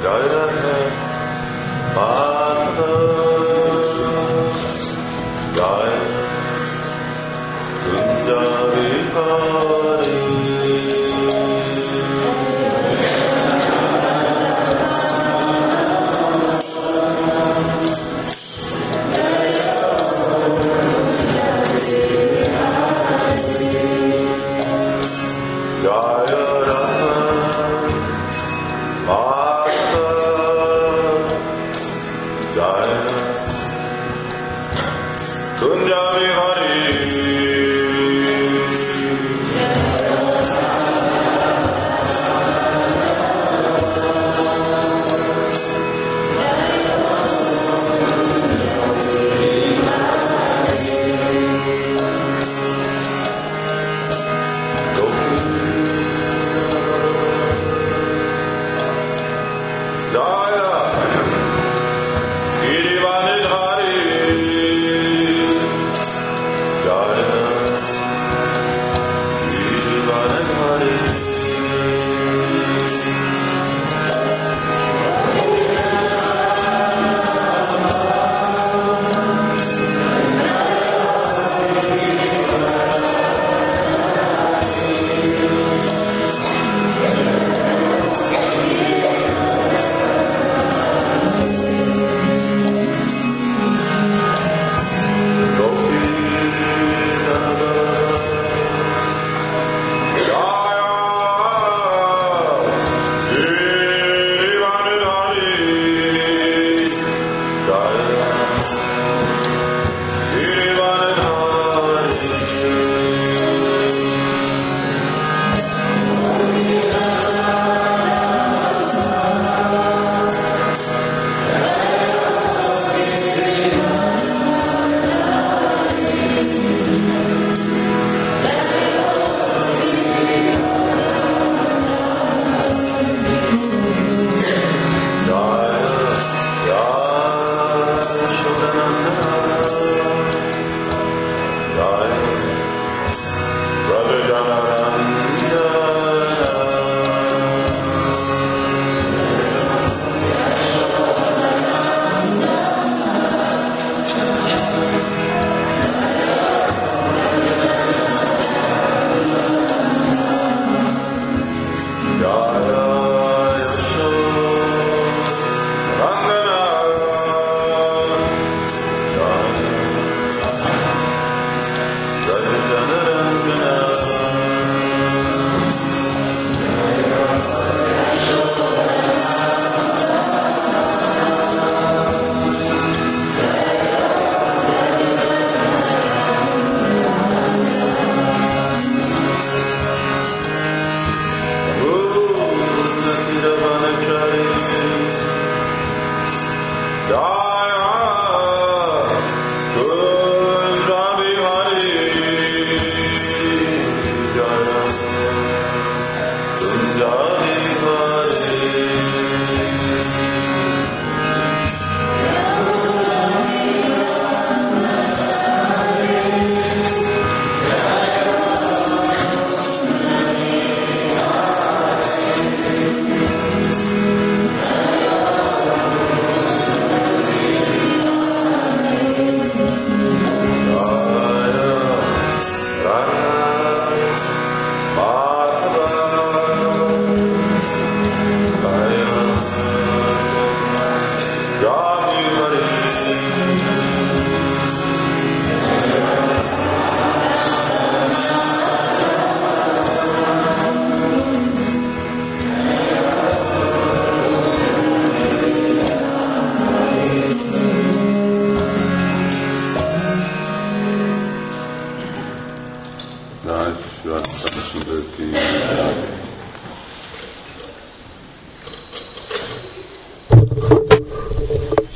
Jai Radha